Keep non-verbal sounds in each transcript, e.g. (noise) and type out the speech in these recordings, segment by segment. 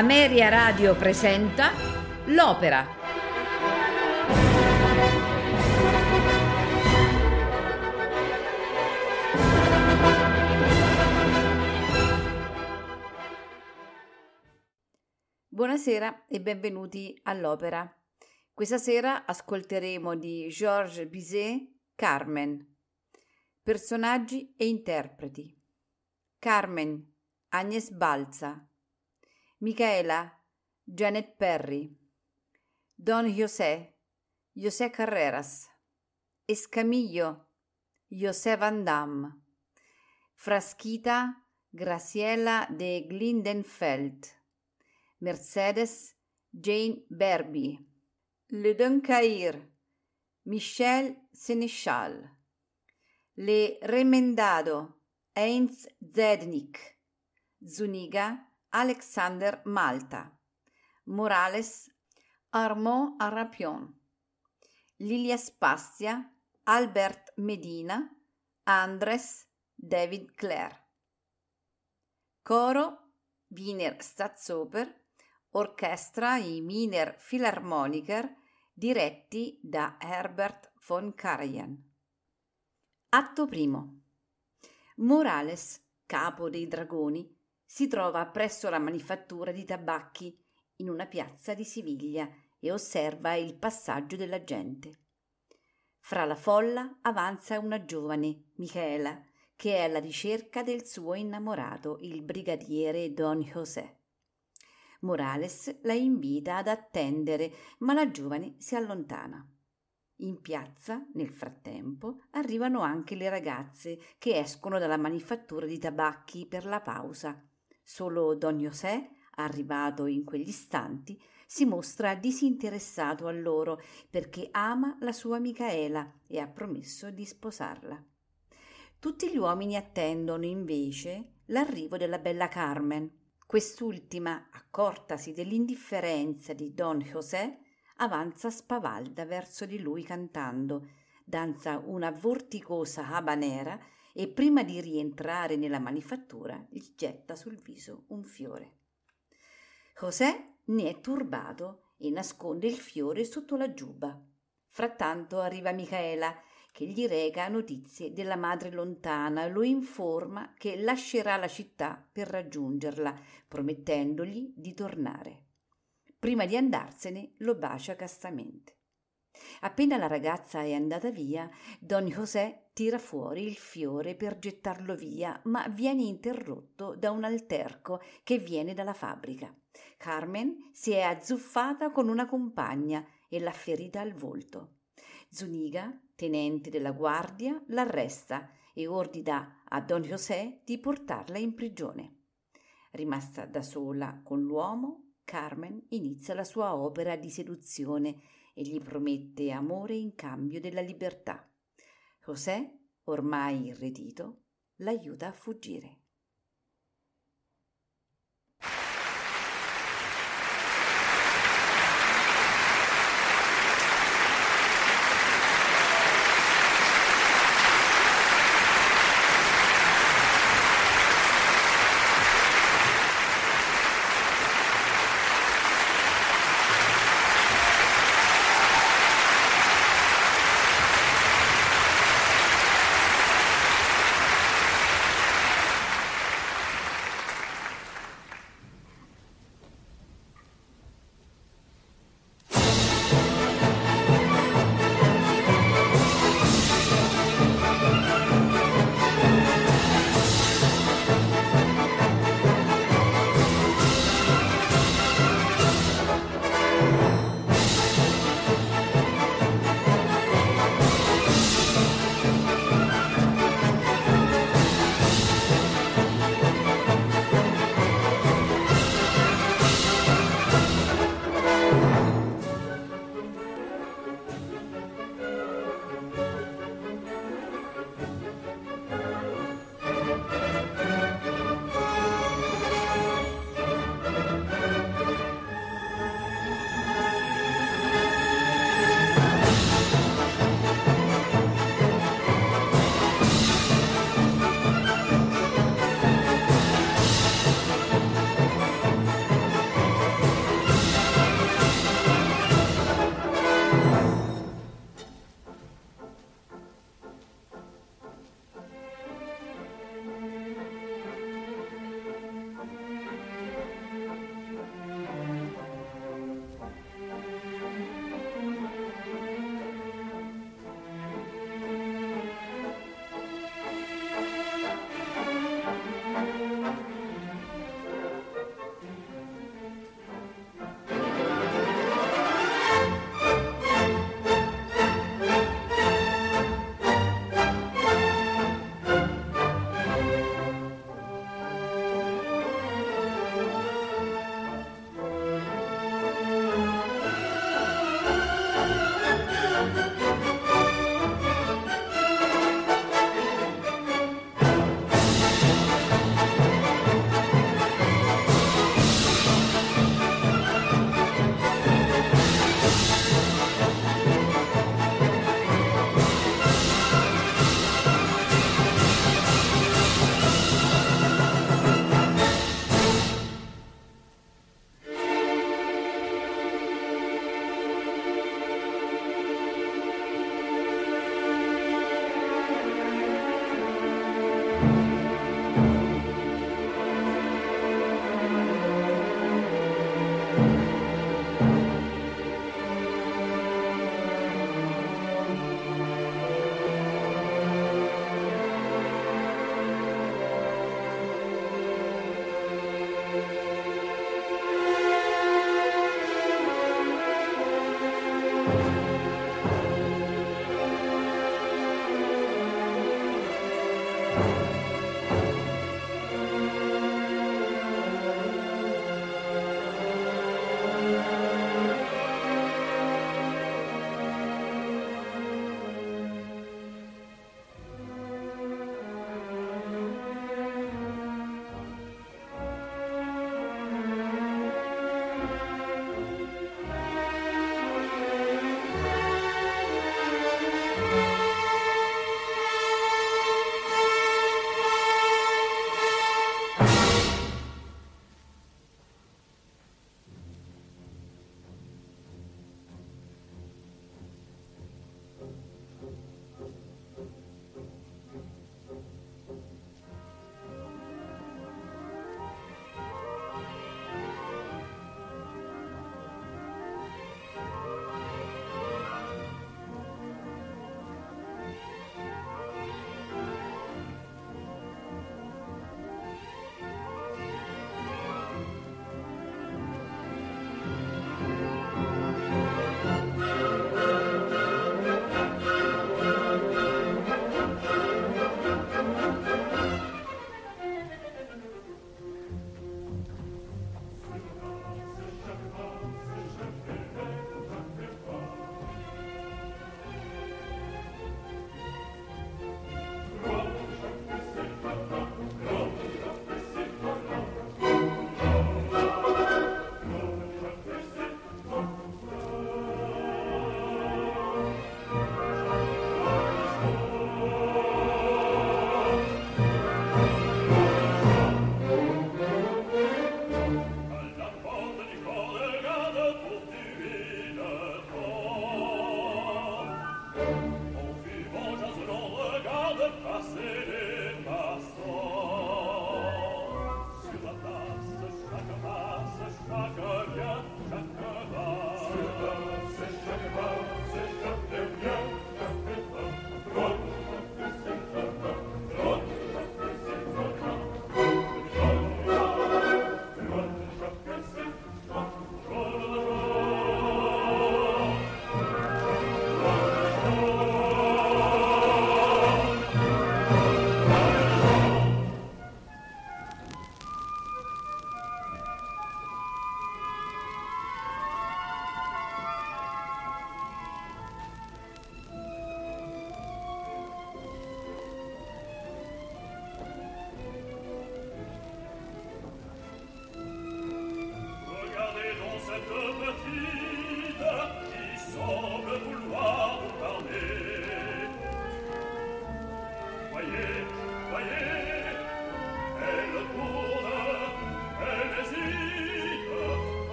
Ameria Radio presenta L'Opera. Buonasera e benvenuti all'Opera. Questa sera ascolteremo di Georges Bizet Carmen. Personaggi e interpreti. Carmen, Agnes Balza. Michaela, Janet Perry, Don José, José Carreras, Escamillo, José Van Damme, Fraschita, Graciela de Glindenfeld, Mercedes, Jane Berby, Le Duncair, Michel Sénéchal, Le Remendado, Heinz Zednik, Zuniga, Alexander Malta, Morales Armand Arapion, Lilia Spazia, Albert Medina, Andres David Clare. Coro Wiener Staatsoper, orchestra i Wiener Philharmoniker diretti da Herbert von Karajan. Atto primo. Morales, capo dei dragoni, si trova presso la manifattura di tabacchi in una piazza di Siviglia e osserva il passaggio della gente. Fra la folla avanza una giovane, Michela, che è alla ricerca del suo innamorato, il brigadiere Don José. Morales la invita ad attendere, ma la giovane si allontana. In piazza, nel frattempo, arrivano anche le ragazze che escono dalla manifattura di tabacchi per la pausa Solo Don José, arrivato in quegli istanti, si mostra disinteressato a loro perché ama la sua Micaela e ha promesso di sposarla. Tutti gli uomini attendono invece l'arrivo della bella Carmen. Quest'ultima, accortasi dell'indifferenza di Don José, avanza spavalda verso di lui cantando, danza una vorticosa habanera e prima di rientrare nella manifattura gli getta sul viso un fiore. José ne è turbato e nasconde il fiore sotto la giuba. Frattanto arriva Micaela che gli reca notizie della madre lontana e lo informa che lascerà la città per raggiungerla, promettendogli di tornare. Prima di andarsene lo bacia castamente. Appena la ragazza è andata via, don José tira fuori il fiore per gettarlo via, ma viene interrotto da un alterco che viene dalla fabbrica. Carmen si è azzuffata con una compagna e l'ha ferita al volto. Zuniga, tenente della guardia, l'arresta e ordina a don José di portarla in prigione. Rimasta da sola con l'uomo, Carmen inizia la sua opera di seduzione e gli promette amore in cambio della libertà. José, ormai irretito, l'aiuta a fuggire.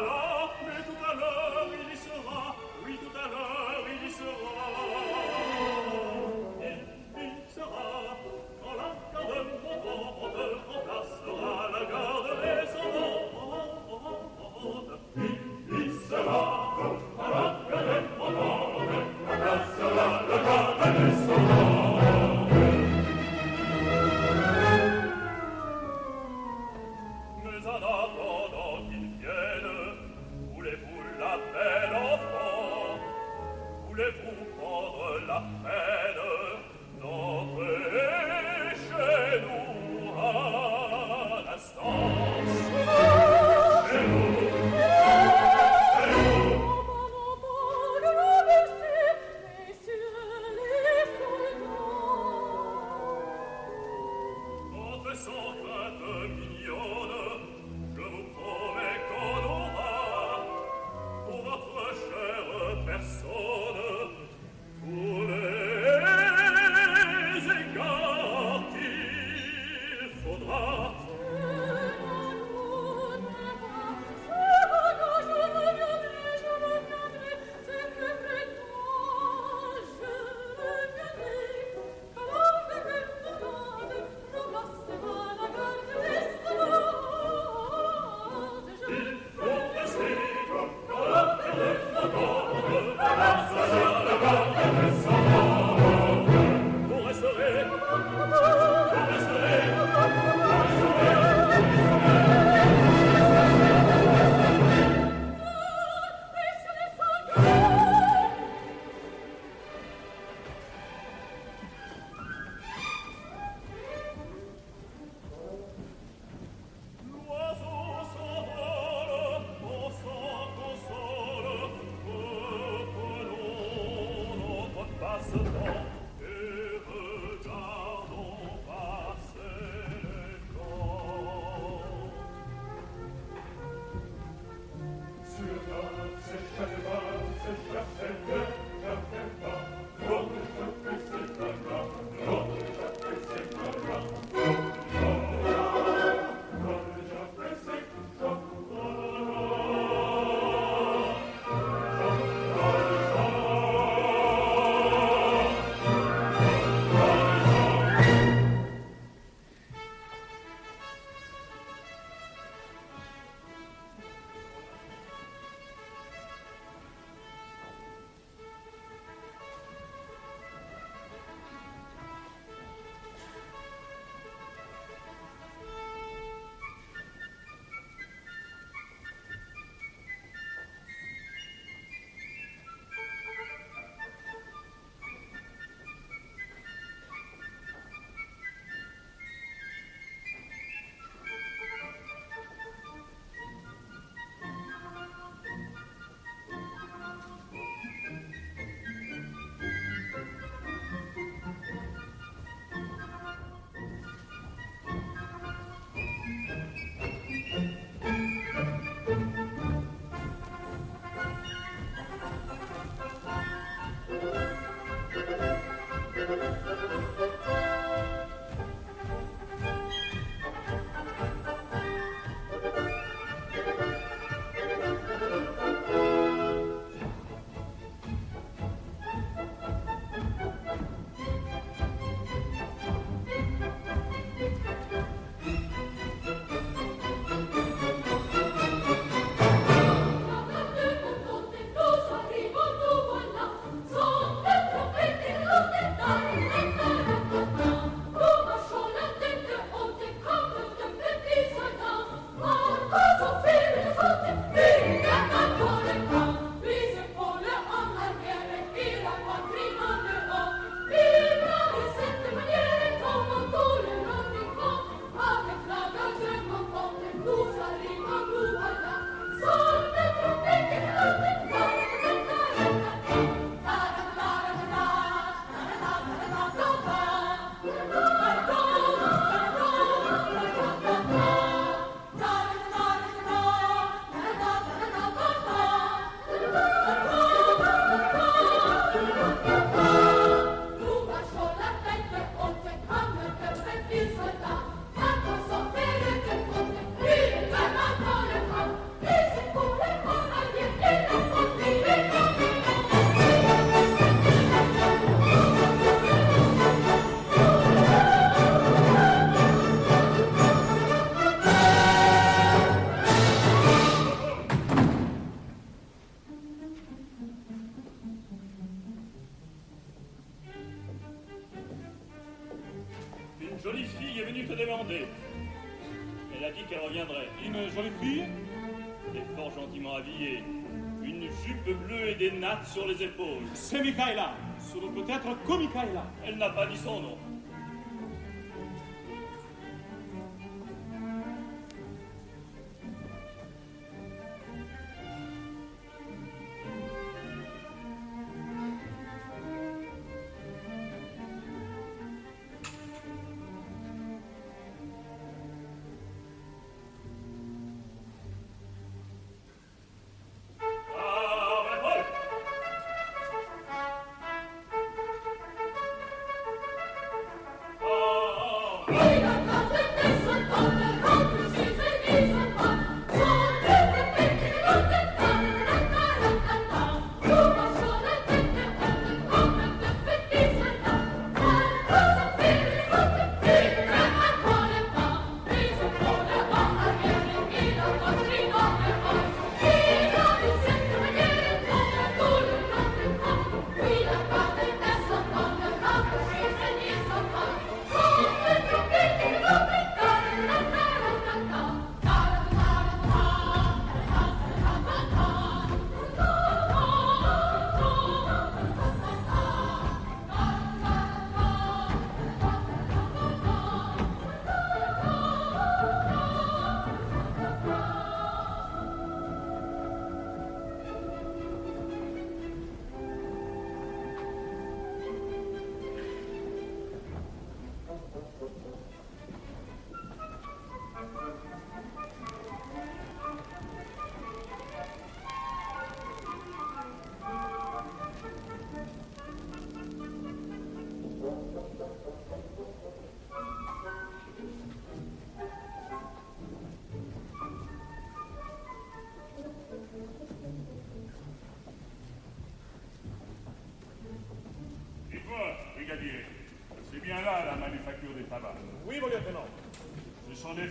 l'heure, mais tout à l'heure il y sera, oui tout à l'heure il y sera. Elle n'a pas dit son nom.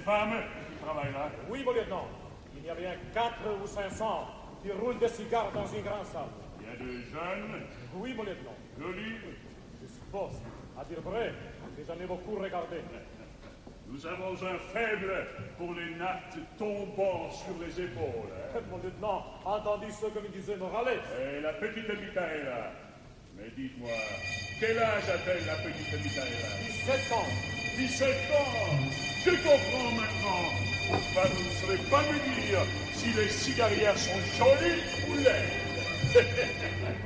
Femmes qui travaillent là Oui, mon lieutenant. Il y a bien quatre ou cinq cents qui roulent des cigares dans une grande salle. Il y a de jeunes, Oui, mon lieutenant. jolis. Je suppose, à dire vrai, que j'en ai beaucoup regardé. Nous avons un faible pour les nattes tombant sur les épaules. hein. (laughs) Mon lieutenant, entendu ce que me disait Morales. Et la petite Michaela. Mais dites-moi, quel âge a-t-elle la petite Michaela? 17 ans. 17 ans Je comprends maintenant. Vous ne saurez pas me dire si les cigarières sont jolies ou laides. (laughs)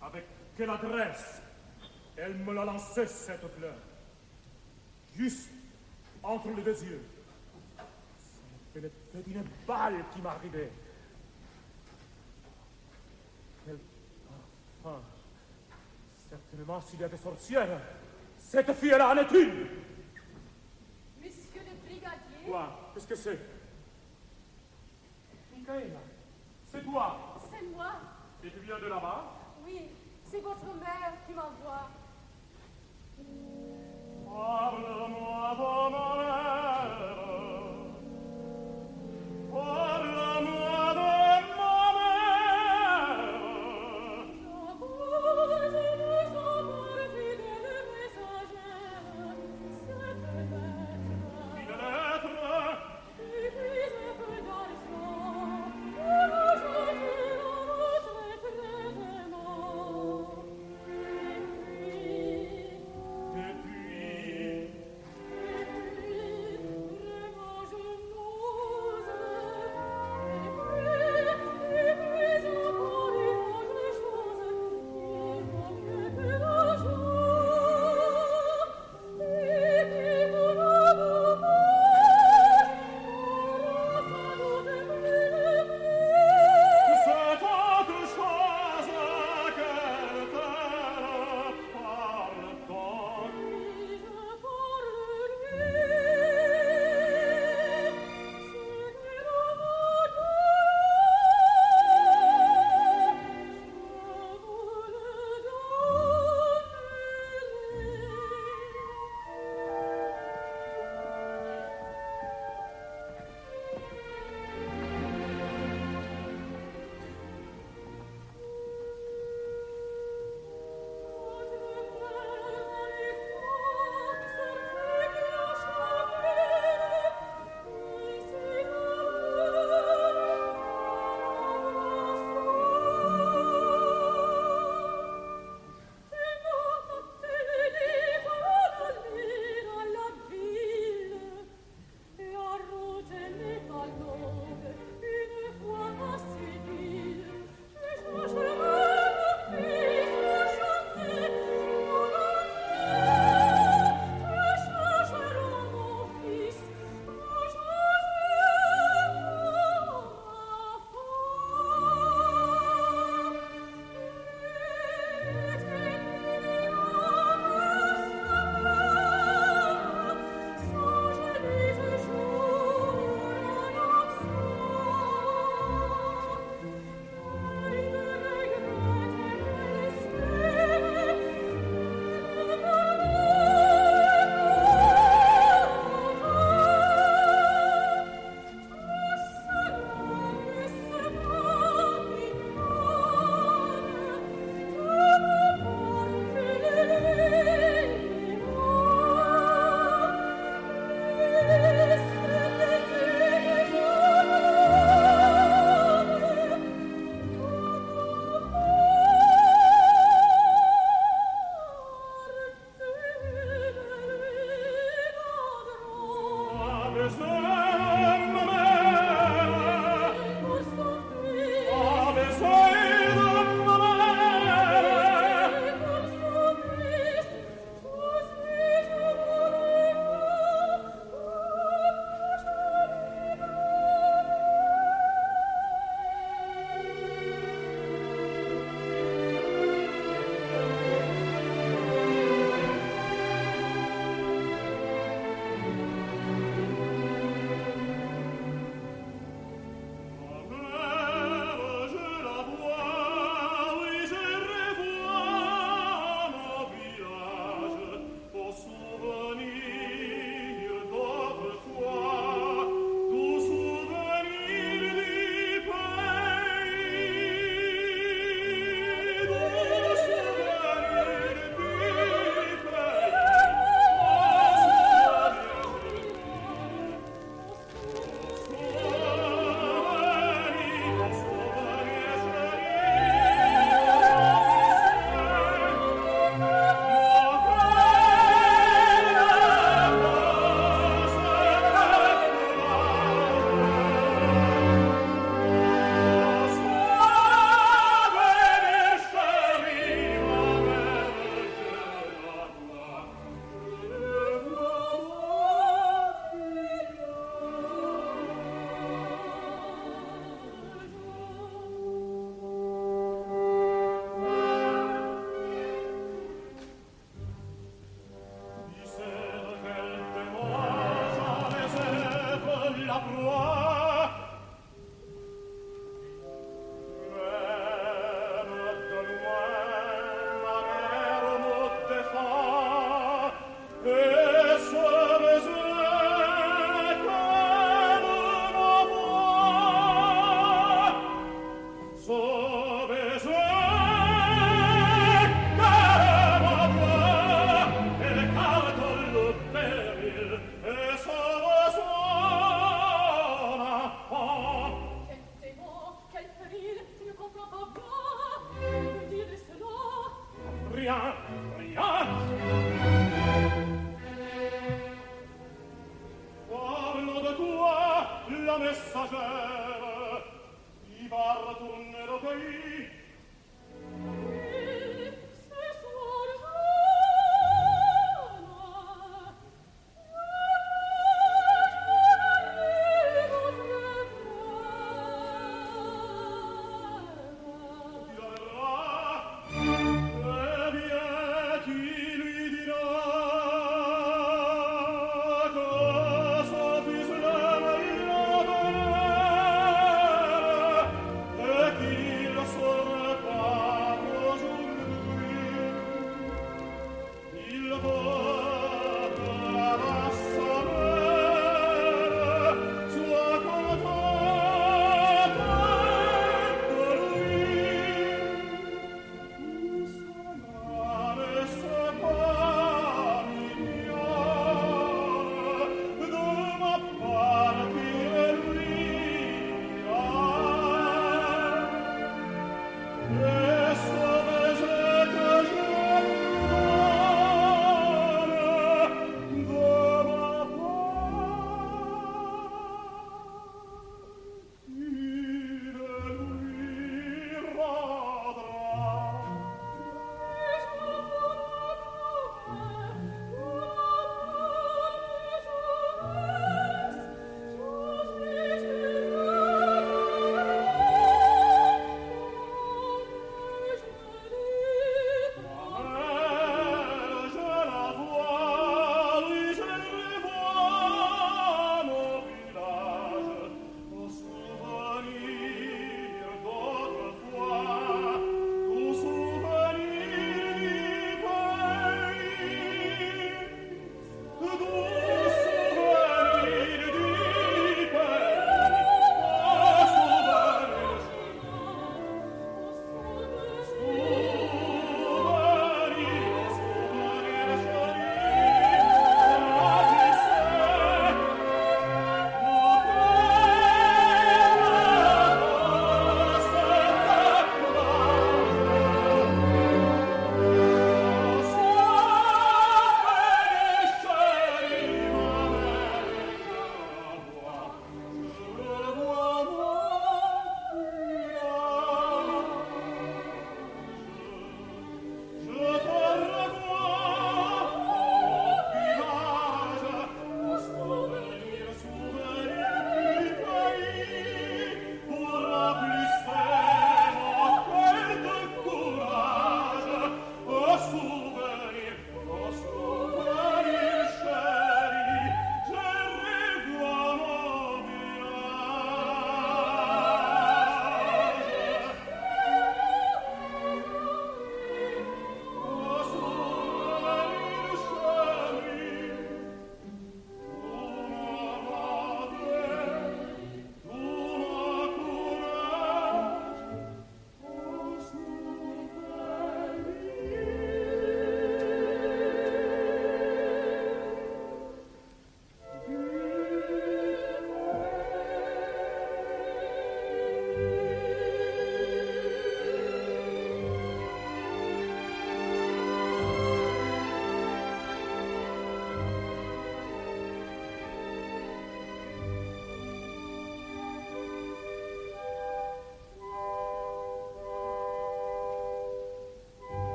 Avec quelle adresse Elle me l'a lancée, cette fleur. Juste entre les deux yeux. C'est d'une balle qui m'arrivait. Quel parfum Certainement, s'il y a des sorcières, cette fille-là en est une. Monsieur le brigadier? Quoi? Qu'est-ce que c'est? Michaela, c'est toi Et tu viens de là-bas Oui, c'est votre mère qui m'envoie. Parle-moi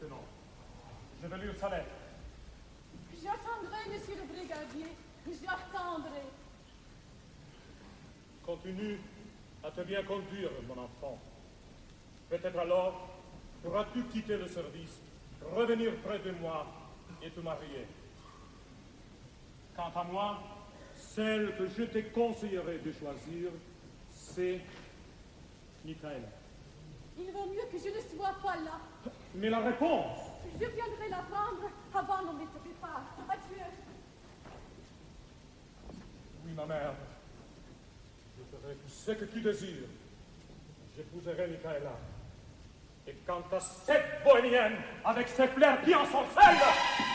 lieutenant. Je vais lire sa lettre. J'attendrai, monsieur le brigadier. J'attendrai. Continue à te bien conduire, mon enfant. Peut-être alors pourras-tu quitter le service, revenir près de moi et te marier. Quant à moi, celle que je te conseillerais de choisir, c'est Michaela. Il vaut mieux que je ne sois pas là. Mais la réponse Je viendrai la prendre avant mon départ. Adieu. Oui, ma mère. Je ferai tout ce que tu désires. J'épouserai Michaela. Et quant à cette bohémienne, avec ses fleurs qui en sont celles,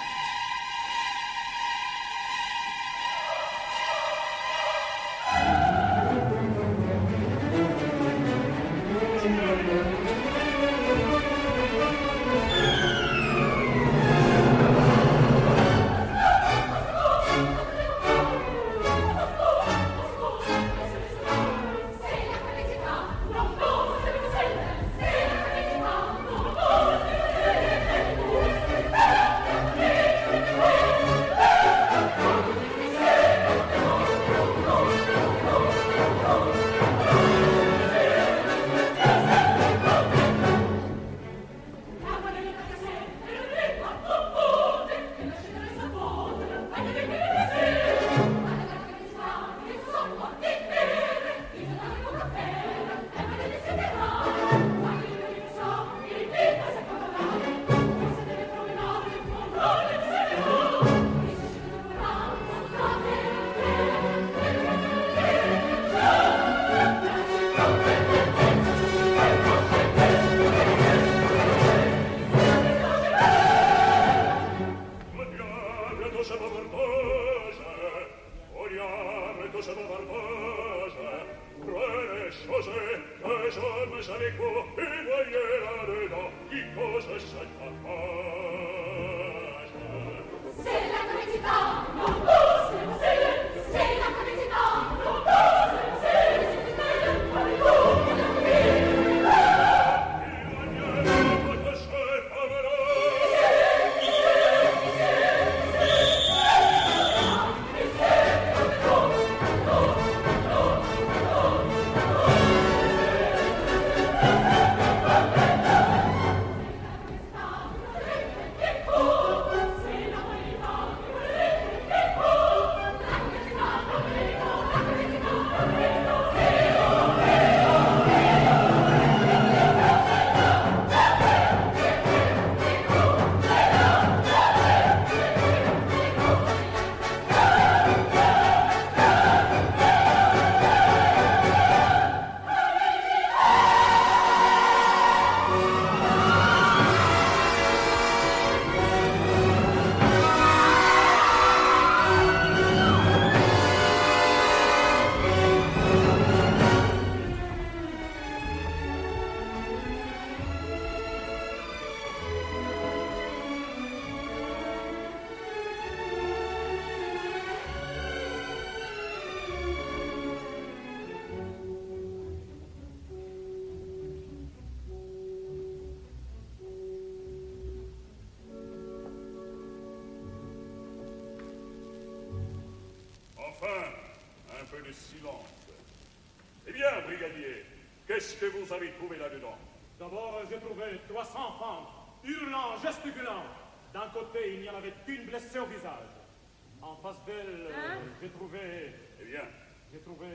J'ai trouvé...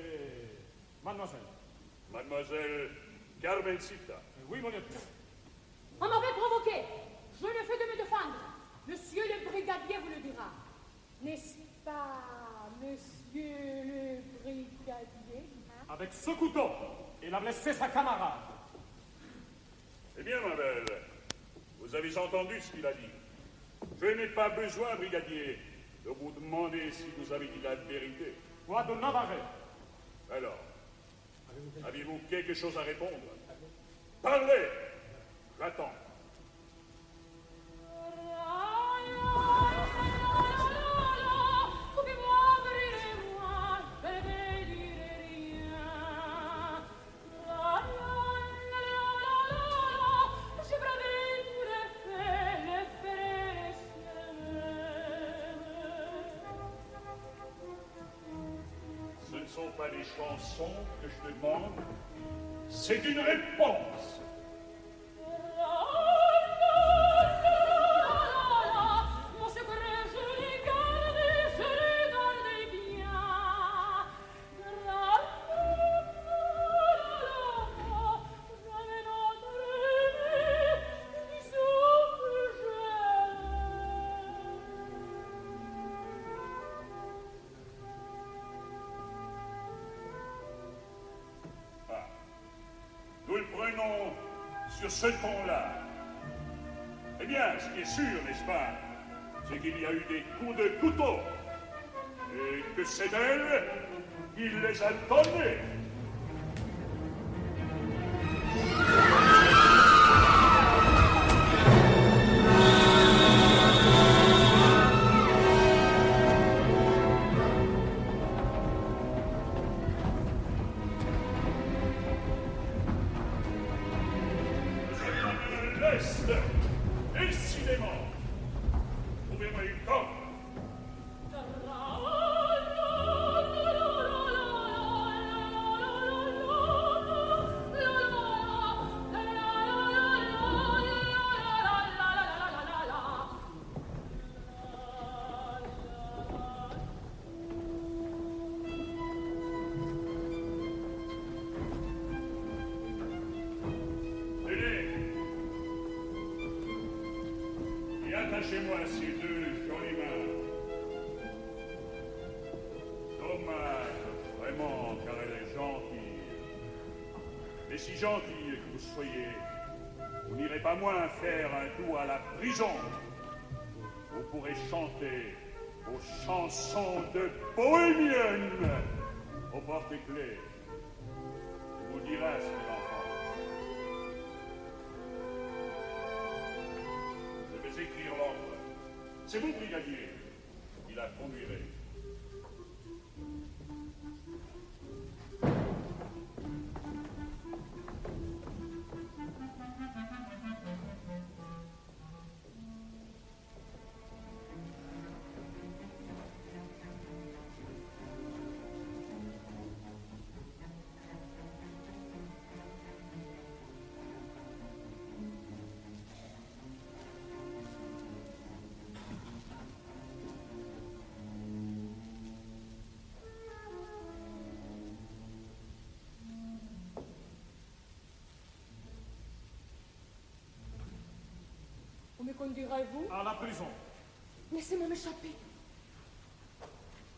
Mademoiselle. mademoiselle Carmencita. Euh, Oui, mon lieutenant. On m'avait provoqué. Je ne fais de me défendre. Monsieur le brigadier vous le dira. N'est-ce pas, monsieur le brigadier? Avec ce couteau, il a blessé sa camarade. Eh bien, ma belle, vous avez entendu ce qu'il a dit. Je n'ai pas besoin, brigadier, de vous demander si vous avez dit la vérité. Quoi de Navarrais Alors, avez-vous quelque chose à répondre? Parlez J'attends. Ce ton-là. Eh bien, ce qui est sûr, n'est-ce pas, c'est qu'il y a eu des coups de couteau. Et que c'est elle qui les a donnés. Et attachez-moi ces deux jolies mains. Dommage, vraiment, car elle est gentille. Mais si gentille que vous soyez, vous n'irez pas moins faire un tour à la prison. Vous pourrez chanter vos chansons de bohémienne au porte-clés. vous dira ce C'est vous, brigadier, qui la conduirez. Me conduirez-vous À la prison. Laissez-moi m'échapper.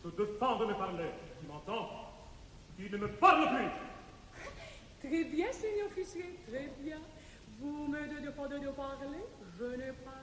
Je défends de me parler. Tu m'entends Tu ne me parles plus Très bien, seigneur officier, très bien. Vous me demandez de parler, je ne parlerai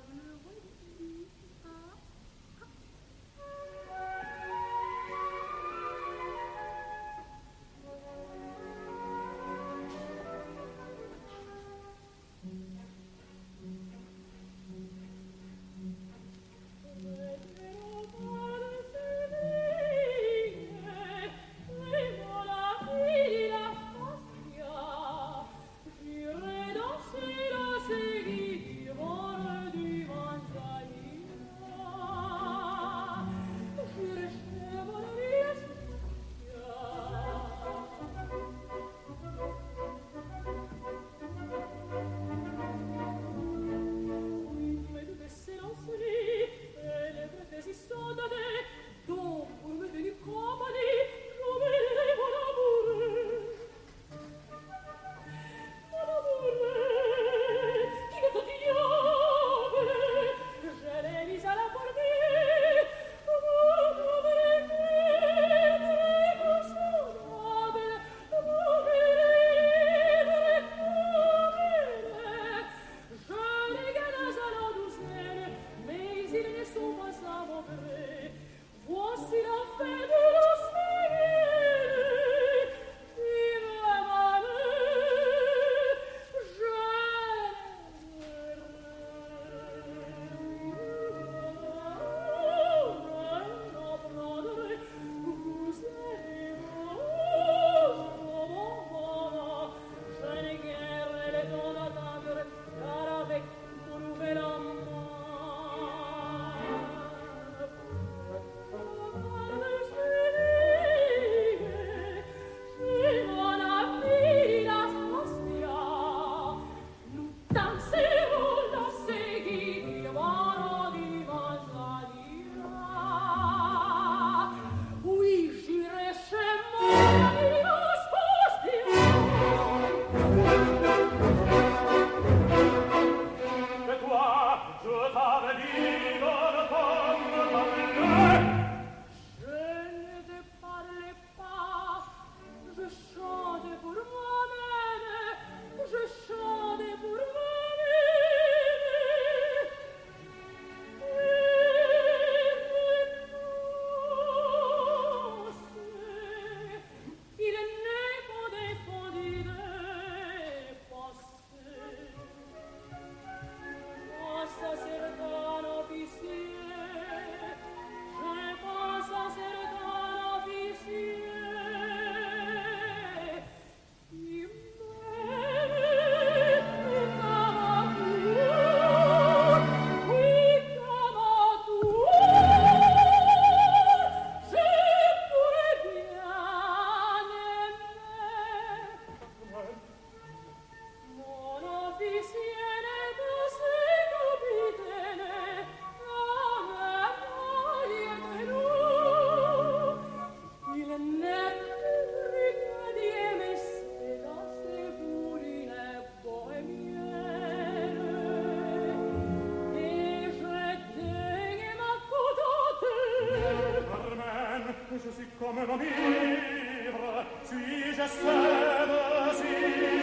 Comme mon livre, suis-je seul, si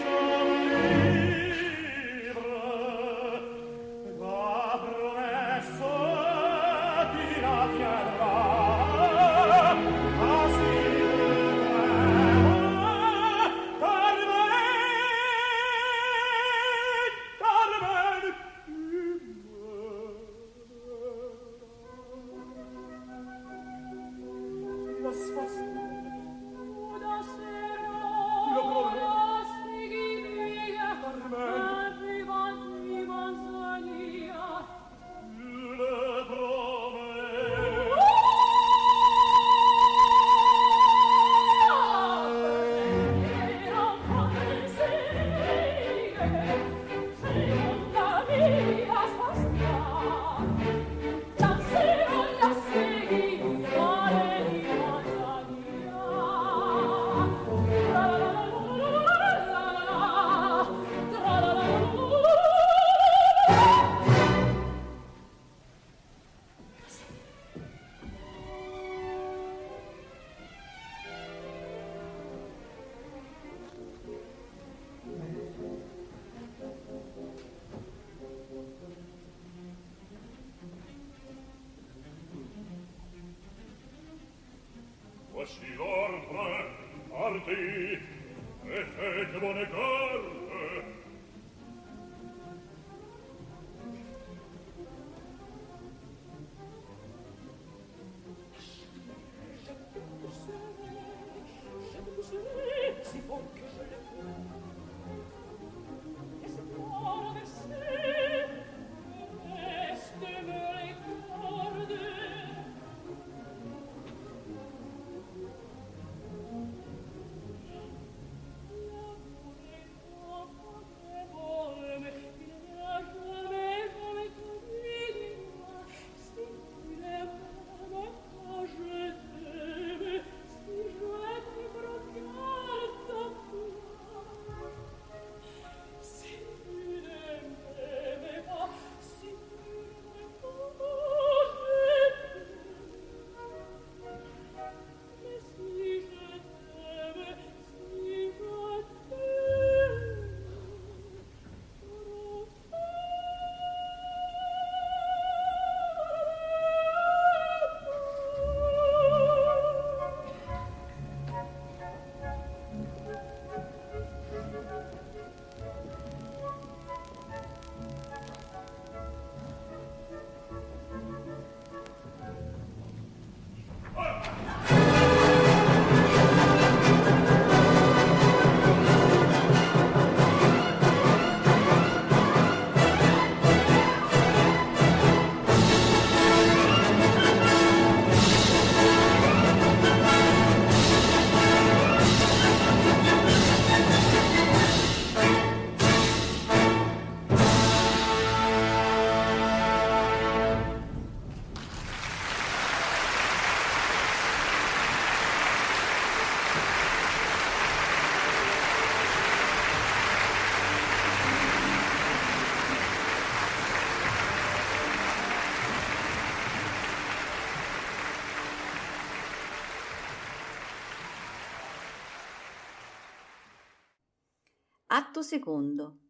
Secondo.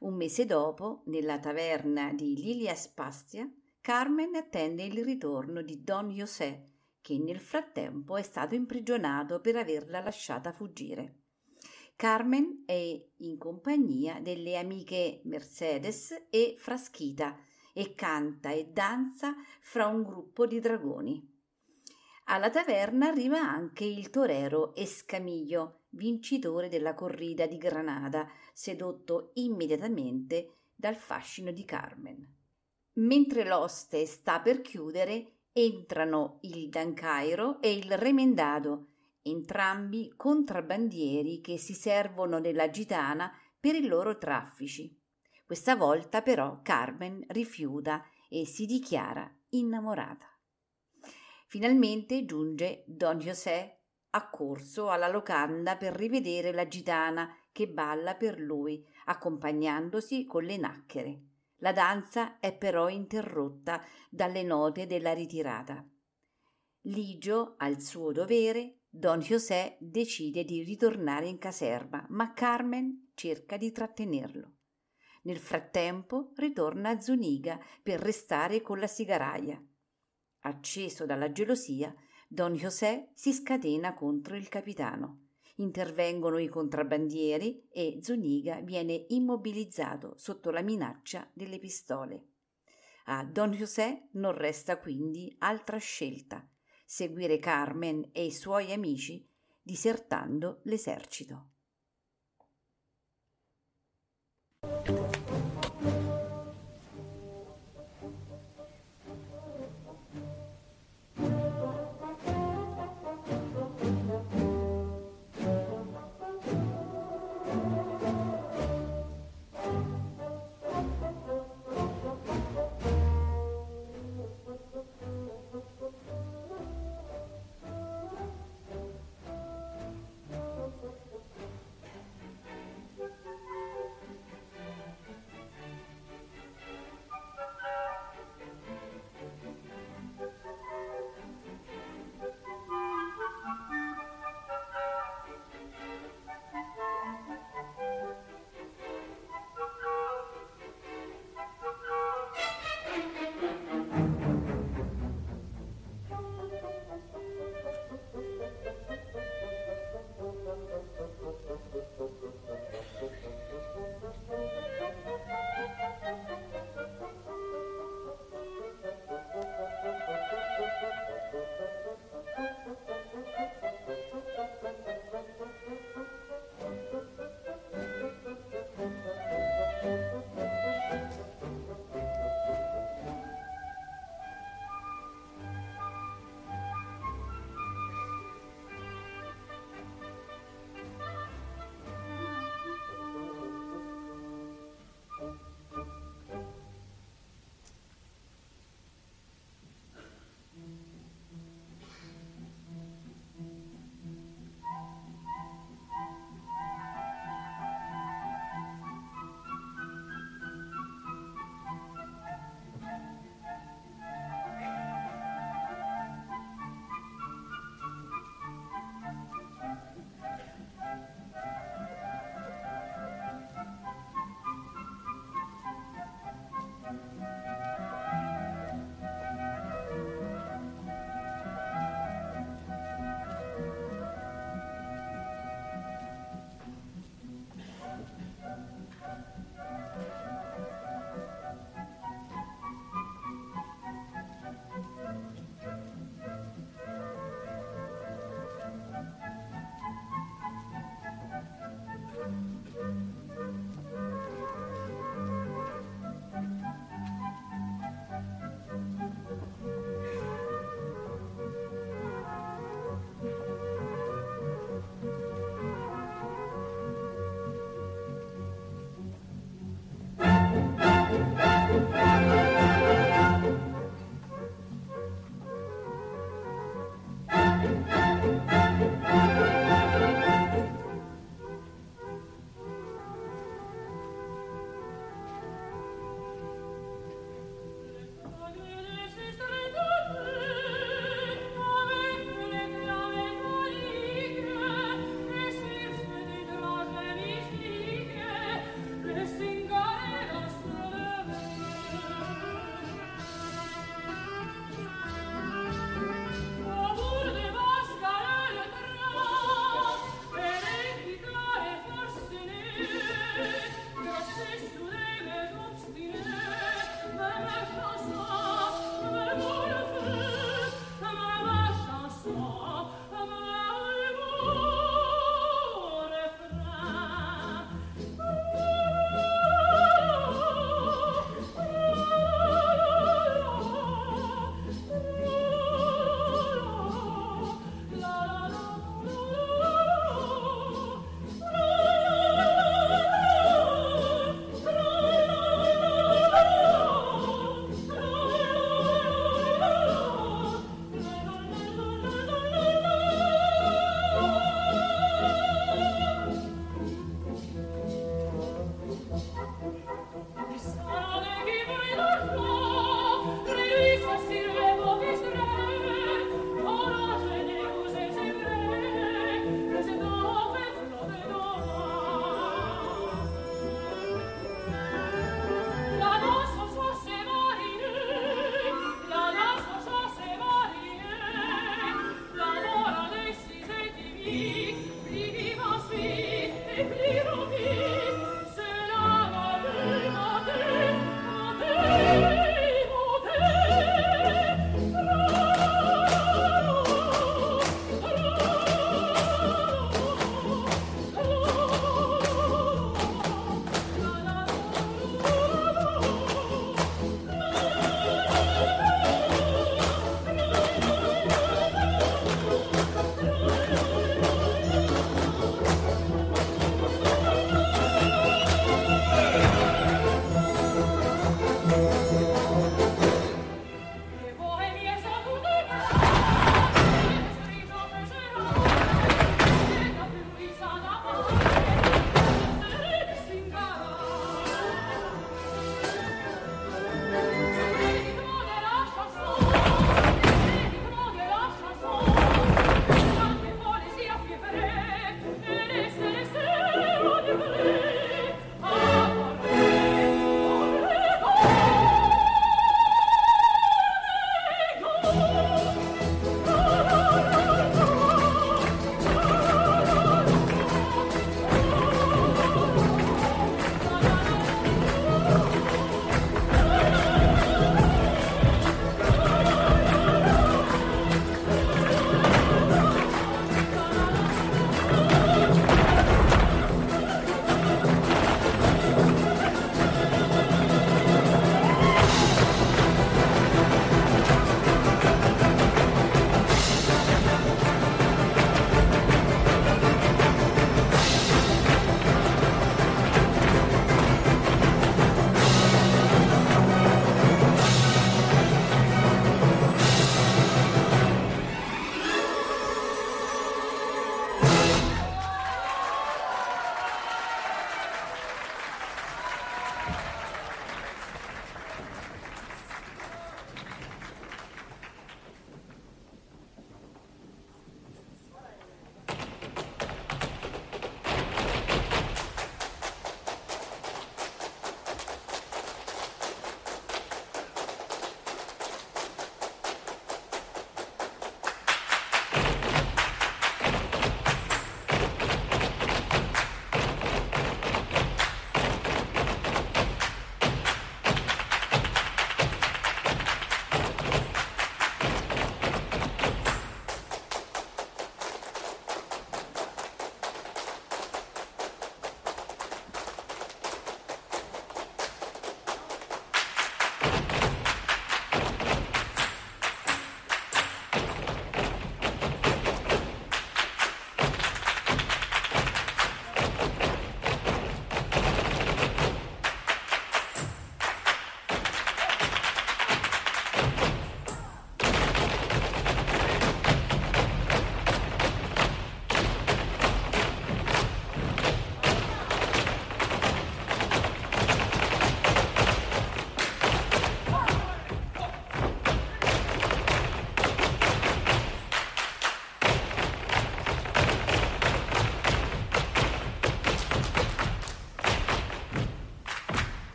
Un mese dopo, nella taverna di Lilia Spastia, Carmen attende il ritorno di Don José, che nel frattempo è stato imprigionato per averla lasciata fuggire. Carmen è in compagnia delle amiche Mercedes e Fraschita e canta e danza fra un gruppo di dragoni. Alla taverna arriva anche il torero Escamillo, vincitore della corrida di Granada, sedotto immediatamente dal fascino di Carmen. Mentre l'oste sta per chiudere, entrano il Dancairo e il Remendado, entrambi contrabbandieri che si servono della gitana per i loro traffici. Questa volta però Carmen rifiuta e si dichiara innamorata. Finalmente giunge Don José accorso alla locanda per rivedere la gitana che balla per lui, accompagnandosi con le nacchere. La danza è però interrotta dalle note della ritirata. Ligio ha il suo dovere, Don José decide di ritornare in caserma, ma Carmen cerca di trattenerlo. Nel frattempo ritorna a Zuniga per restare con la sigaraia. Acceso dalla gelosia, Don José si scatena contro il capitano. Intervengono i contrabbandieri e Zuniga viene immobilizzato sotto la minaccia delle pistole. A Don José non resta quindi altra scelta seguire Carmen e i suoi amici disertando l'esercito.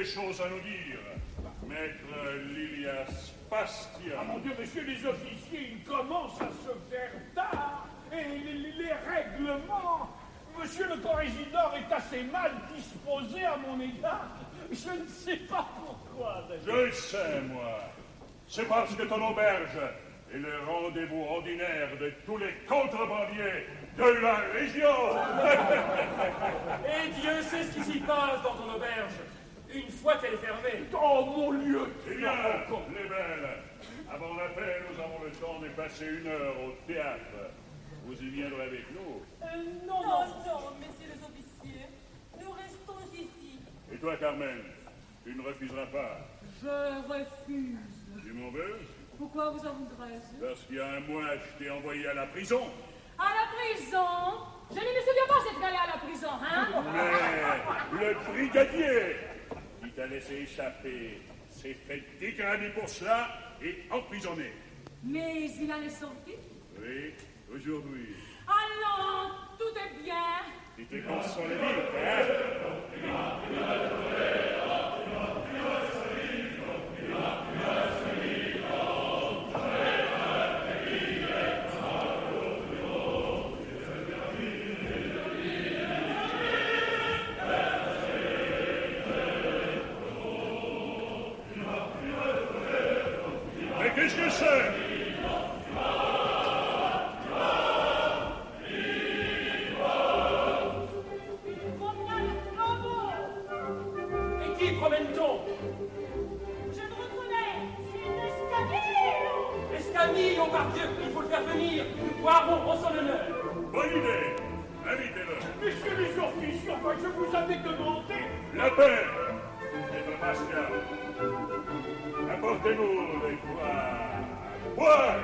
Quelque chose à nous dire. Maître Lilias Pastia. Ah mon Dieu, monsieur les officiers, il commence à se faire tard. Et les, les- règlements. Monsieur le corrégidor est assez mal disposé à mon égard. Je ne sais pas pourquoi. Je le sais, moi. C'est parce que ton auberge est le rendez-vous ordinaire de tous les contrebandiers de la région. (laughs) Et Dieu sait ce qui s'y passe dans ton auberge, une fois qu'elle est fermée. Oh mon lieu Eh bien, les belles, avant la paix, nous avons le temps de passer une heure au théâtre. Vous y viendrez avec nous. Euh, non, non, non, messieurs les officiers. Nous restons ici. Et toi, Carmen, tu ne refuseras pas. Je refuse. Tu m'en veux? Pourquoi vous en voudrais-je? Parce qu'il y a un mois, je t'ai envoyé à la prison. À la prison? Je ne me souviens pas s'être allé à la prison, hein? Mais le brigadier t'a laissé échapper s'est fait dégrader pour cela et emprisonné. Mais il en est sorti. Oui, aujourd'hui. Allons, tout est bien. Tu t'es consolé vite, hein qui promène-t-on Je le reconnais, c'est l'escalier Escamille, oh par Dieu, il faut le faire venir. Poiron, en son honneur. Bonne idée Invitez-le Messieurs les officiers, enfin, je vous avais demandé. La paix Maître Pascal Apportez-nous des quoi Boire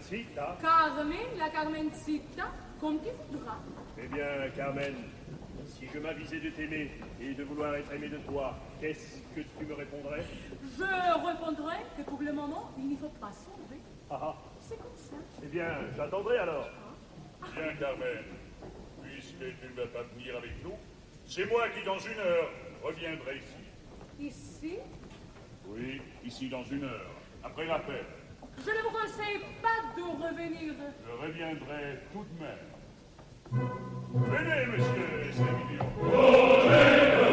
Carmencita Carmen, la Carmencita, comme tu voudras. Eh bien, Carmen, si je m'avisais de t'aimer et de vouloir être aimé de toi, qu'est-ce que tu me répondrais? Je répondrai que pour le moment, il n'y faut pas songer. Ah ah. C'est comme ça. Eh bien, j'attendrai alors. Bien, Carmen, puisque tu ne vas pas venir avec nous, c'est moi qui, dans une heure, reviendrai ici. Ici, Oui, ici dans une heure, après l'appel. Je ne vous conseille pas de revenir. Je reviendrai tout de même. Venez, monsieur Saint-Million. Pourquoi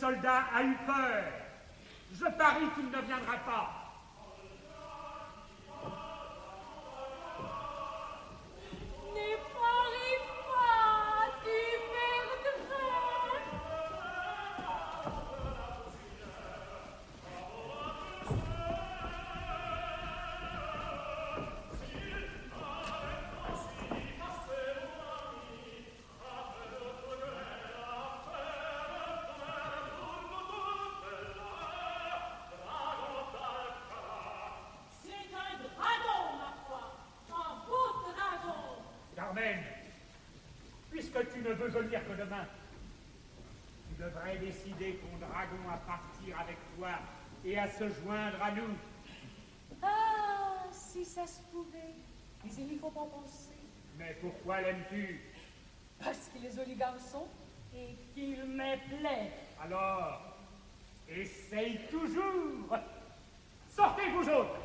soldat a eu peur. Je parie qu'il ne viendra décider ton dragon à partir avec toi et à se joindre à nous. Ah, si ça se pouvait. Mais il n'y faut pas penser. Mais pourquoi l'aimes-tu? Parce qu'il est joli garçon et qu'il me plaît. Alors, essaye toujours. Sortez, vous autres.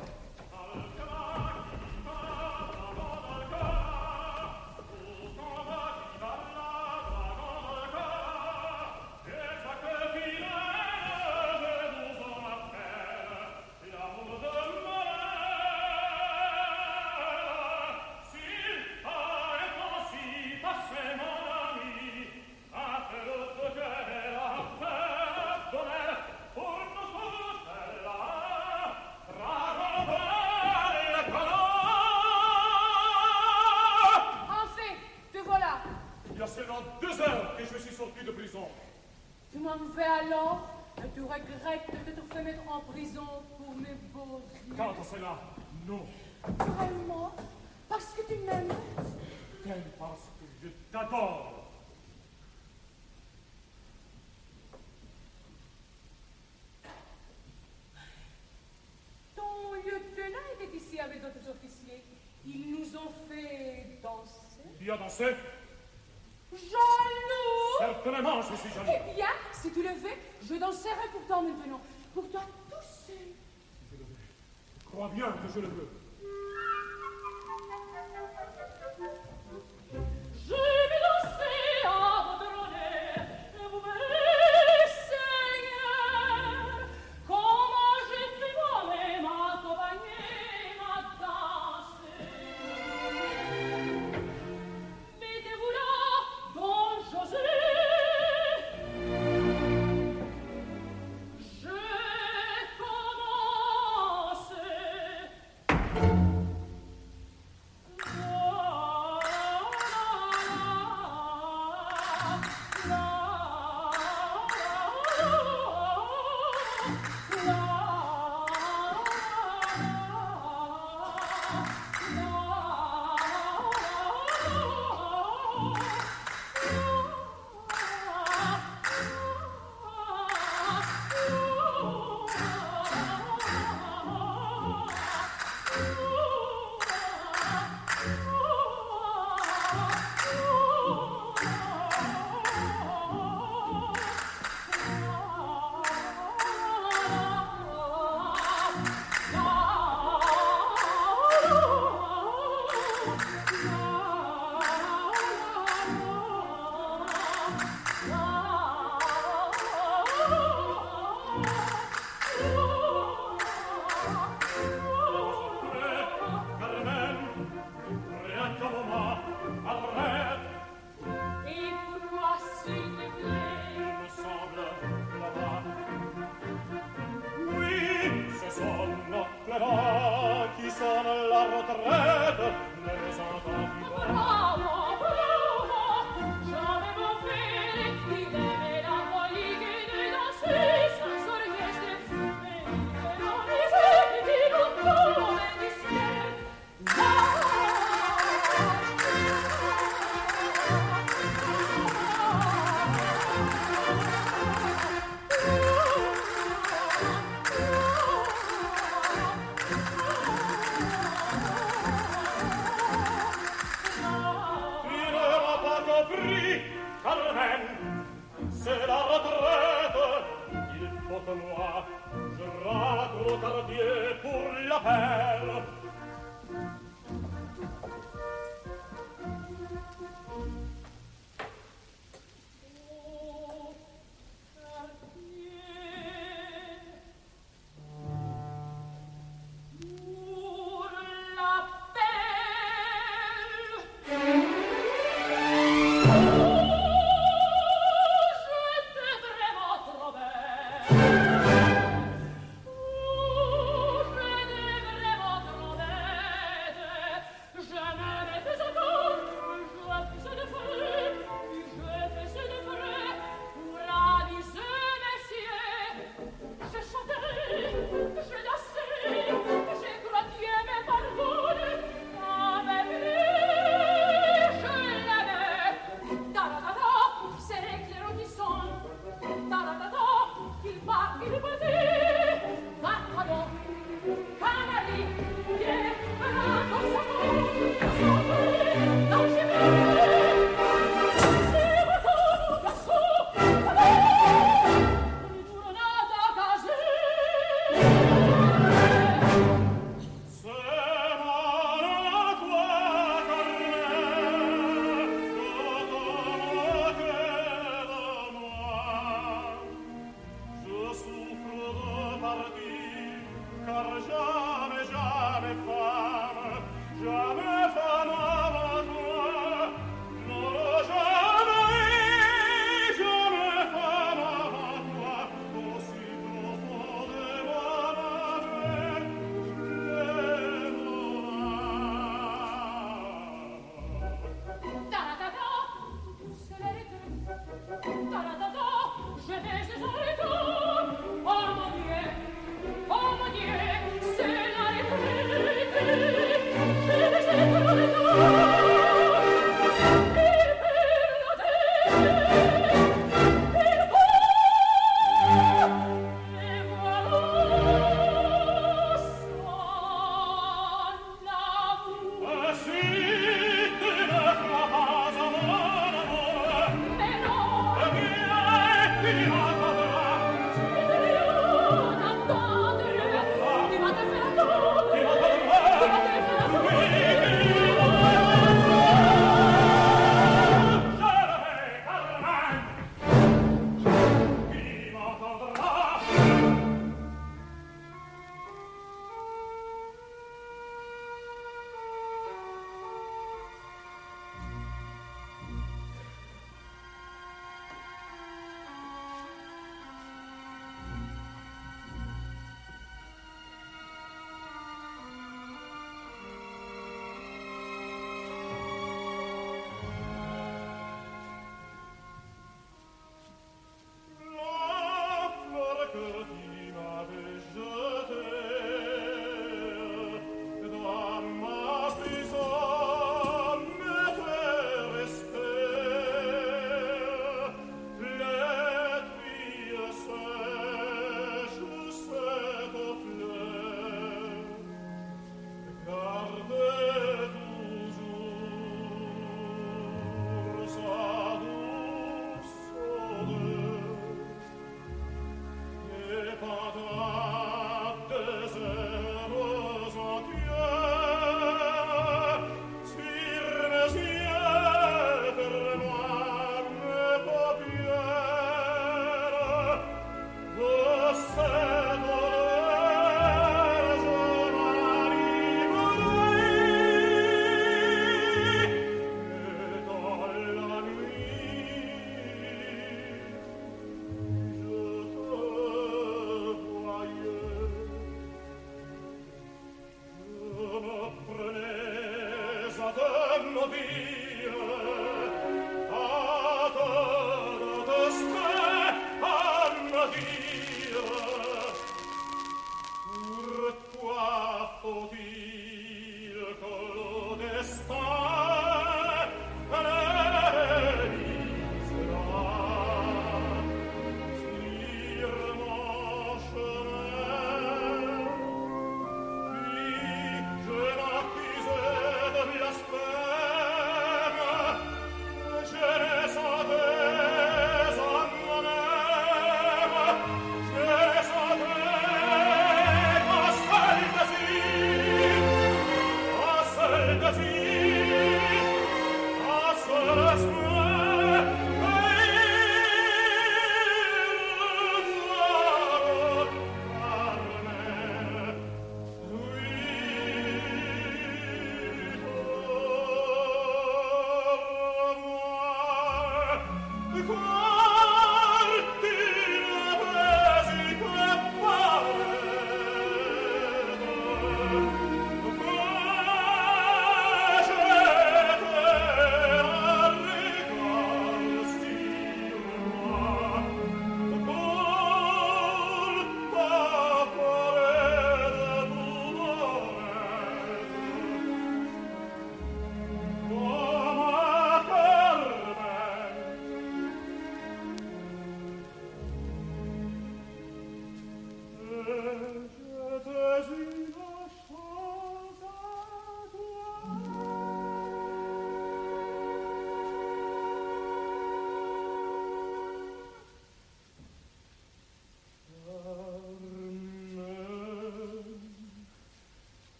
Jaloux Certainement, je suis jaloux. Eh bien, si tu le veux, je danserai pour toi maintenant. Pour toi tout seul. Crois bien que je le veux.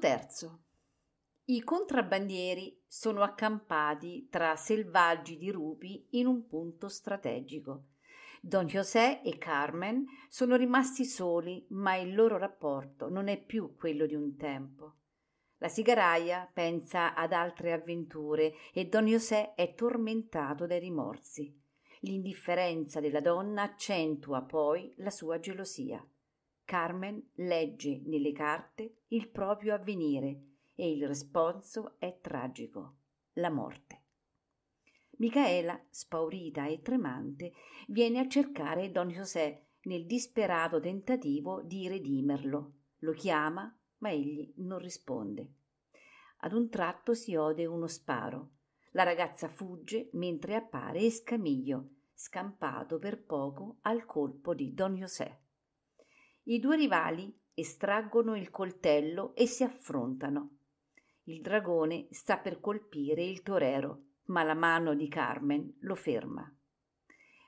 Terzo. I contrabbandieri sono accampati tra selvaggi dirupi in un punto strategico. Don José e Carmen sono rimasti soli, ma il loro rapporto non è più quello di un tempo. La sigaraia pensa ad altre avventure e Don José è tormentato dai rimorsi. L'indifferenza della donna accentua poi la sua gelosia. Carmen legge nelle carte il proprio avvenire e il responso è tragico, la morte. Micaela, spaurita e tremante, viene a cercare Don José nel disperato tentativo di redimerlo. Lo chiama, ma egli non risponde. Ad un tratto si ode uno sparo. La ragazza fugge mentre appare Escamiglio, scampato per poco al colpo di Don José. I due rivali estraggono il coltello e si affrontano. Il dragone sta per colpire il torero, ma la mano di Carmen lo ferma.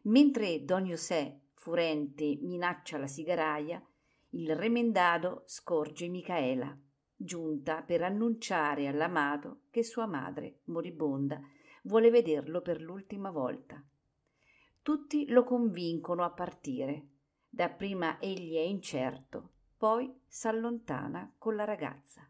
Mentre Don José, furente, minaccia la sigaraia, il remendado scorge Micaela, giunta per annunciare all'amato che sua madre, moribonda, vuole vederlo per l'ultima volta. Tutti lo convincono a partire. Dapprima egli è incerto, poi s'allontana con la ragazza.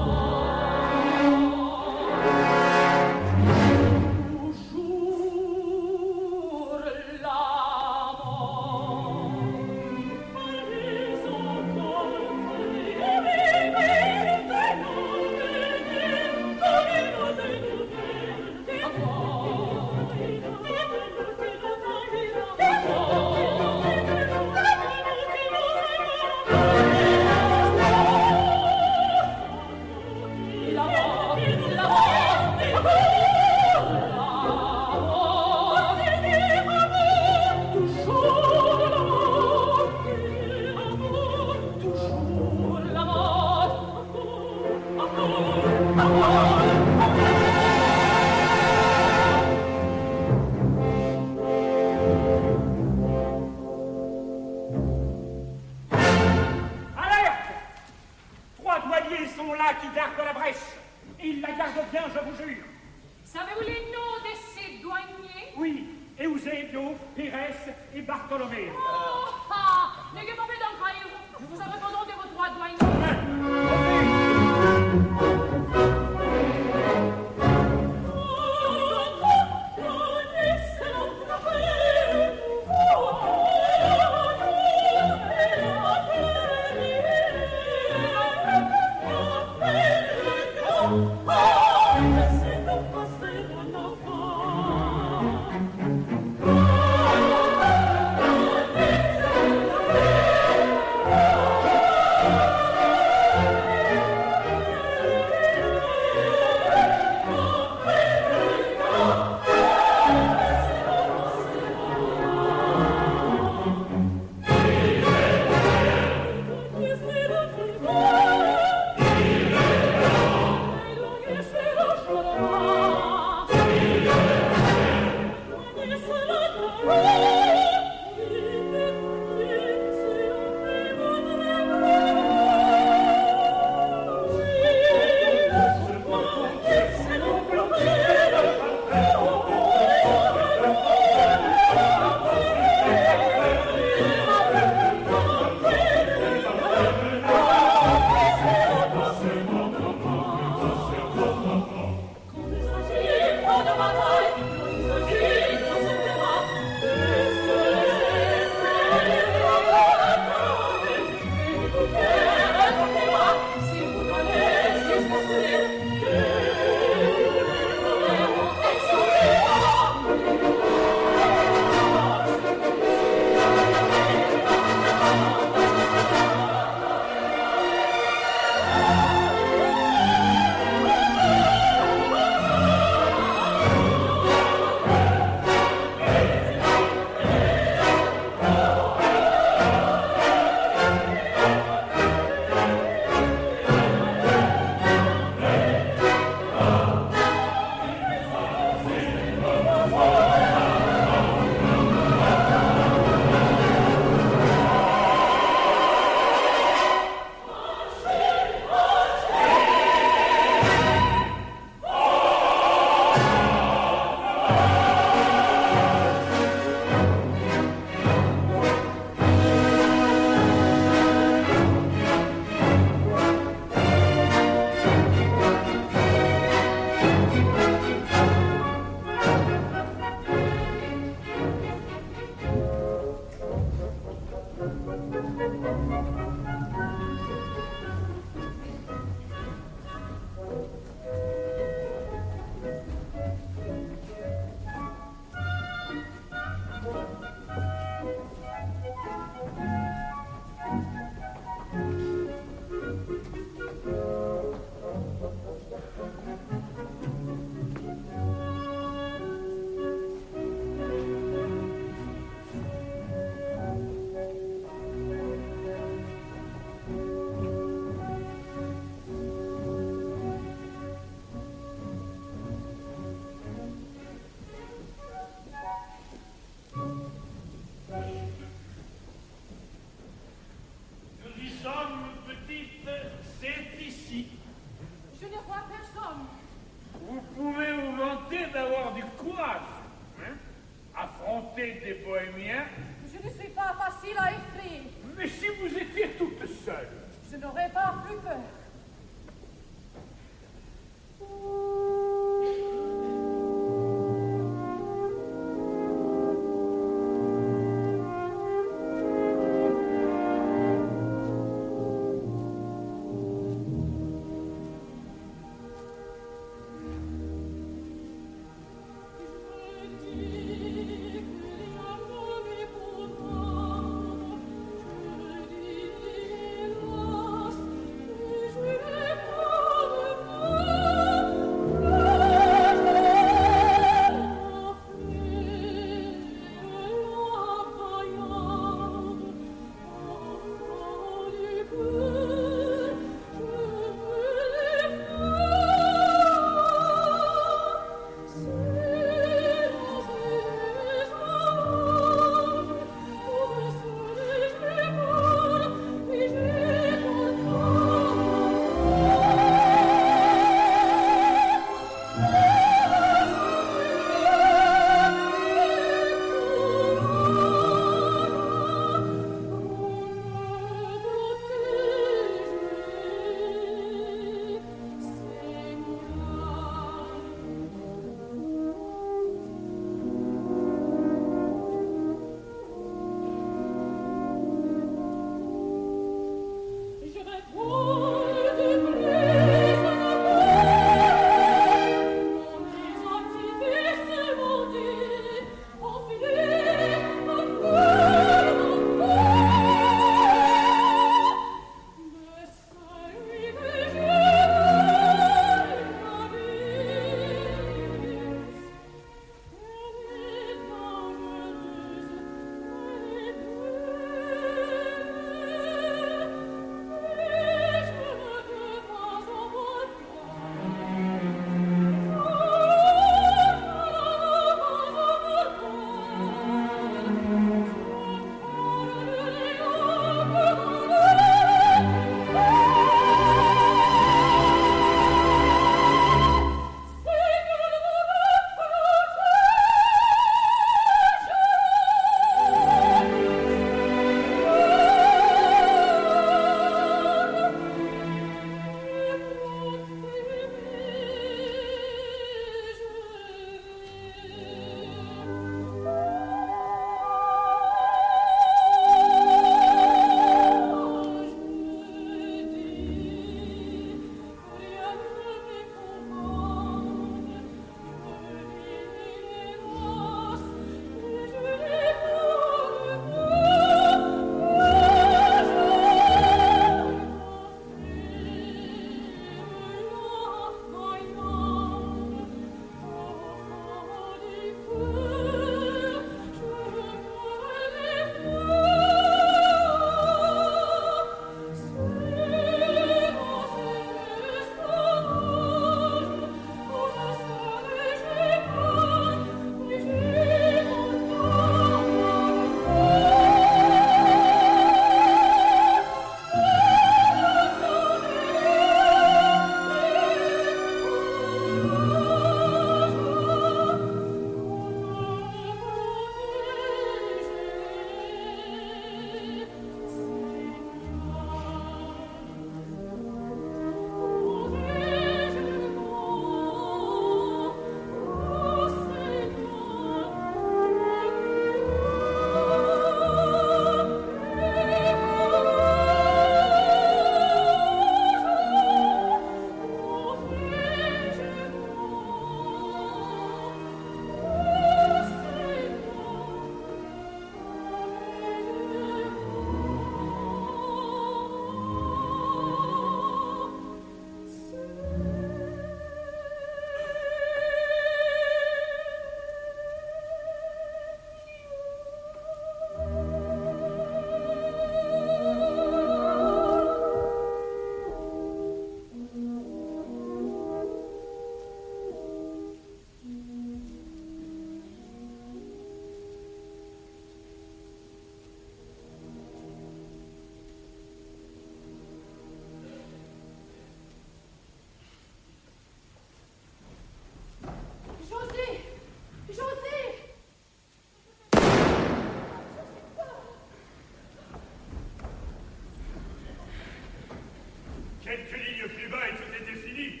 Quelques lignes plus bas et tout était fini.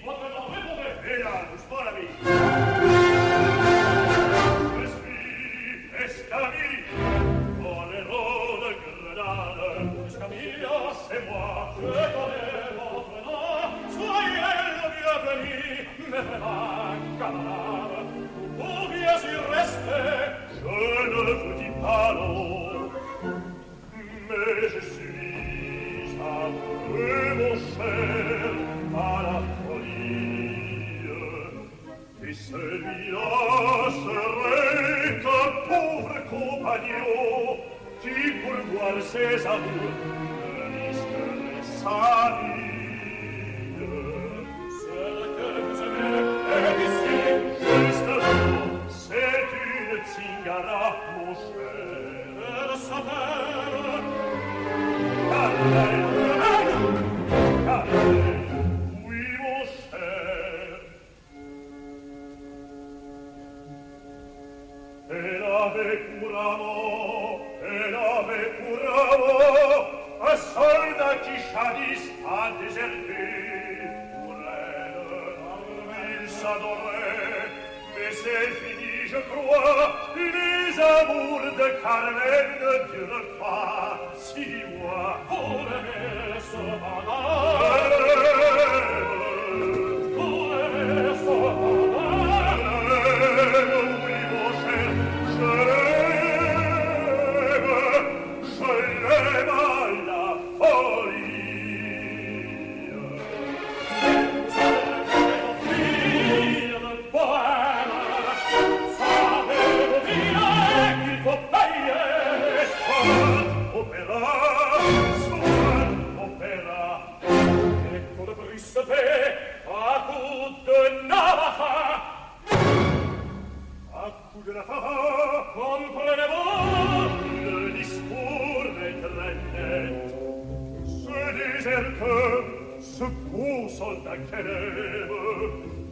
ce beau soldat qu'elle aime,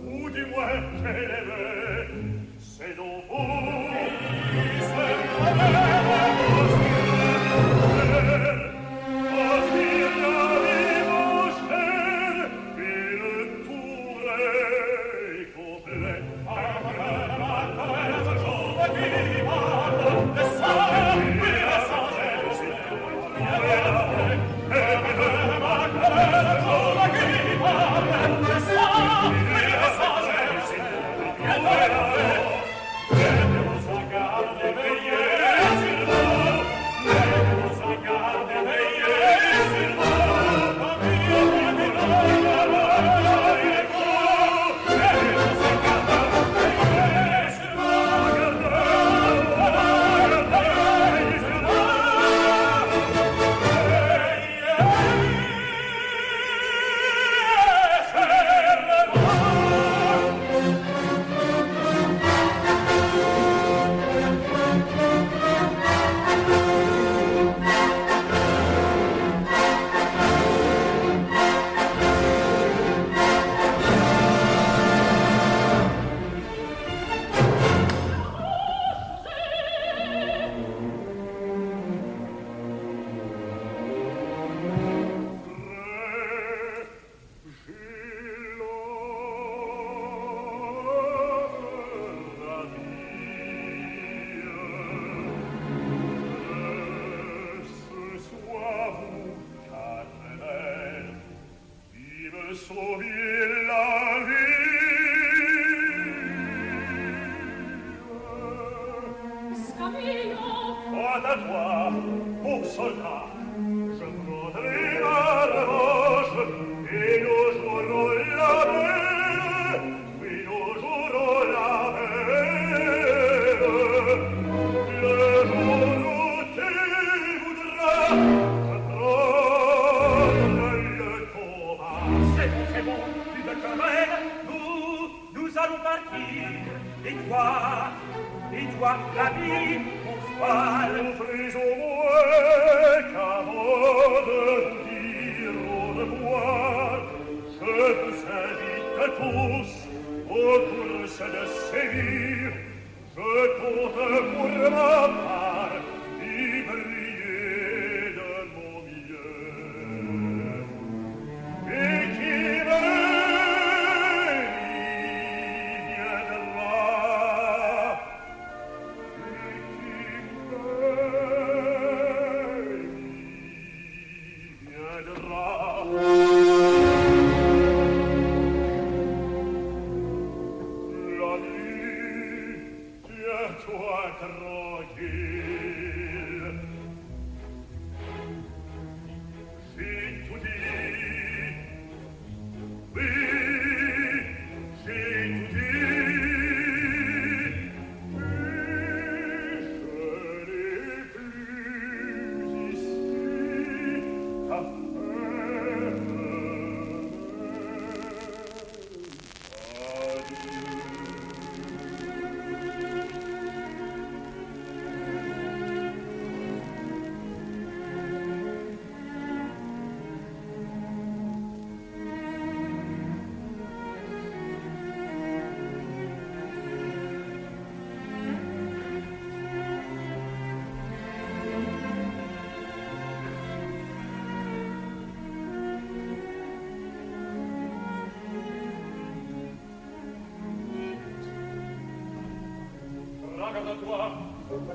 ou dis-moi qu'elle aimait, c'est dans vos qui se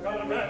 Madam Mayor.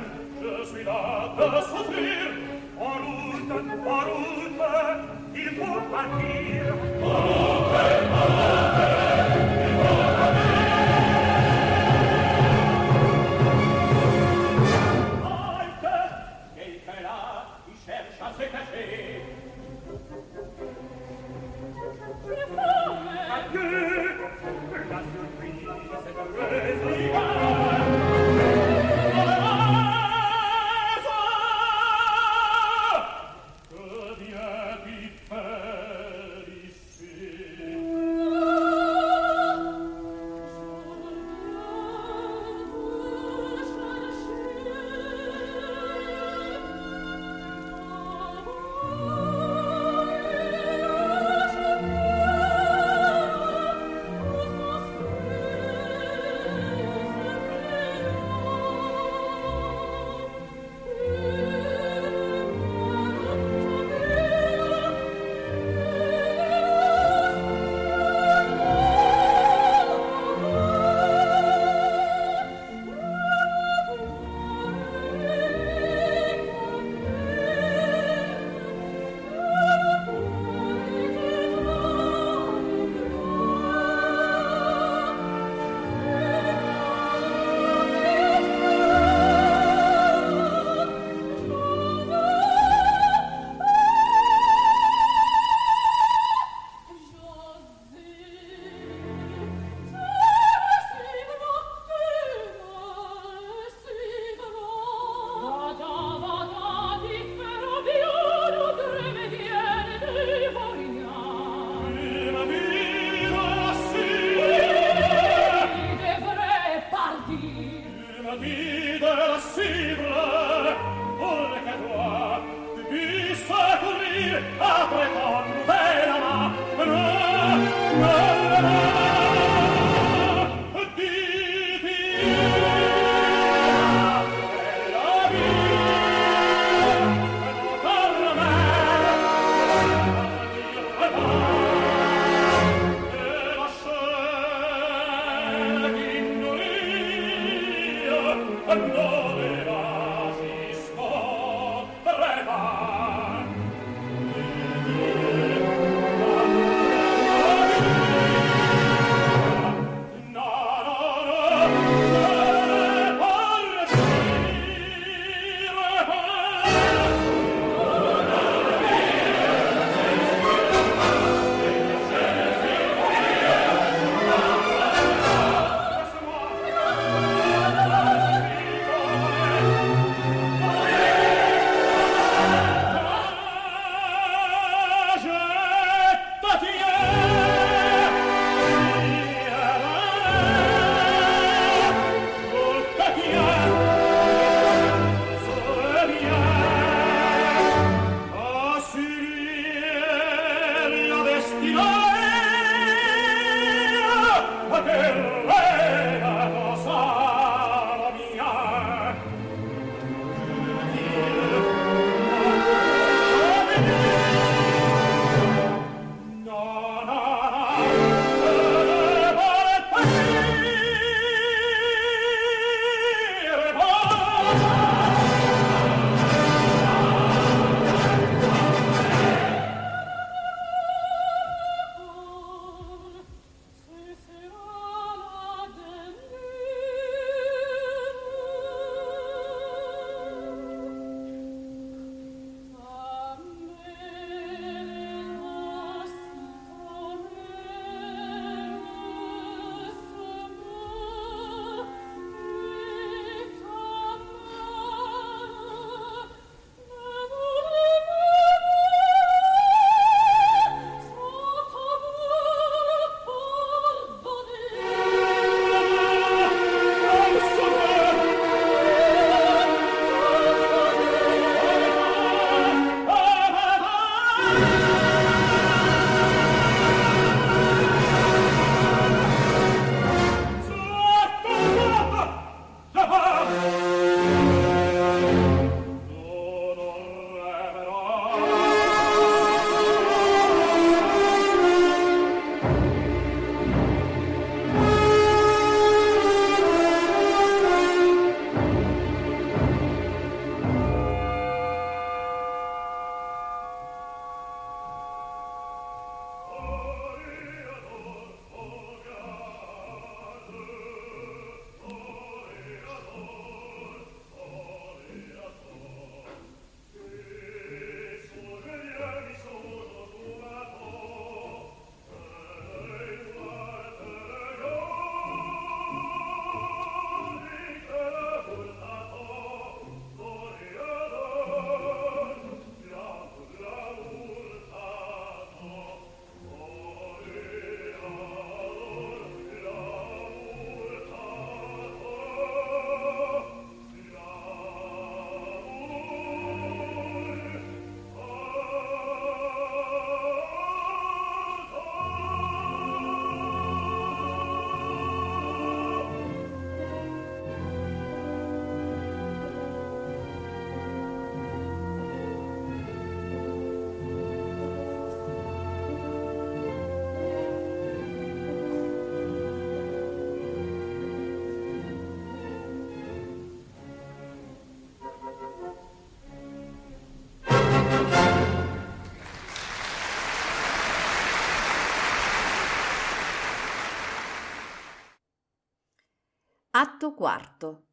Atto quarto.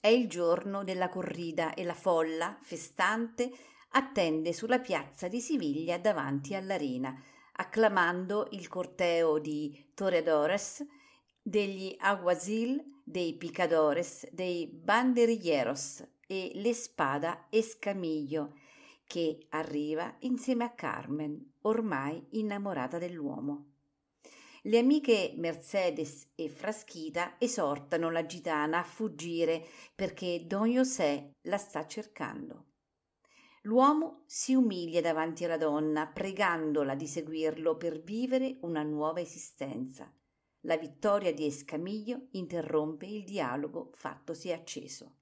È il giorno della corrida e la folla, festante, attende sulla piazza di Siviglia davanti all'arena, acclamando il corteo di toreadores, degli aguasil, dei picadores, dei banderilleros e l'espada Escamiglio, che arriva insieme a Carmen, ormai innamorata dell'uomo. Le amiche Mercedes e Fraschita esortano la gitana a fuggire perché Don José la sta cercando. L'uomo si umilia davanti alla donna, pregandola di seguirlo per vivere una nuova esistenza. La vittoria di Escamiglio interrompe il dialogo fattosi acceso.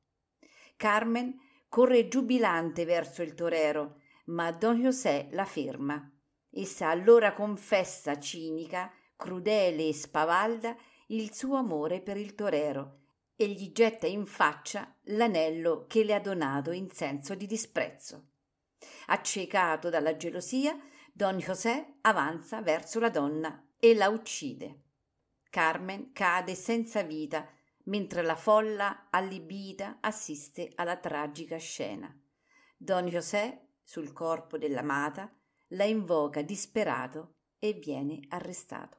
Carmen corre giubilante verso il torero, ma Don José la ferma. Essa allora confessa cinica crudele e spavalda il suo amore per il torero e gli getta in faccia l'anello che le ha donato in senso di disprezzo. Accecato dalla gelosia, don José avanza verso la donna e la uccide. Carmen cade senza vita mentre la folla allibita assiste alla tragica scena. Don José, sul corpo dell'amata, la invoca disperato e viene arrestato.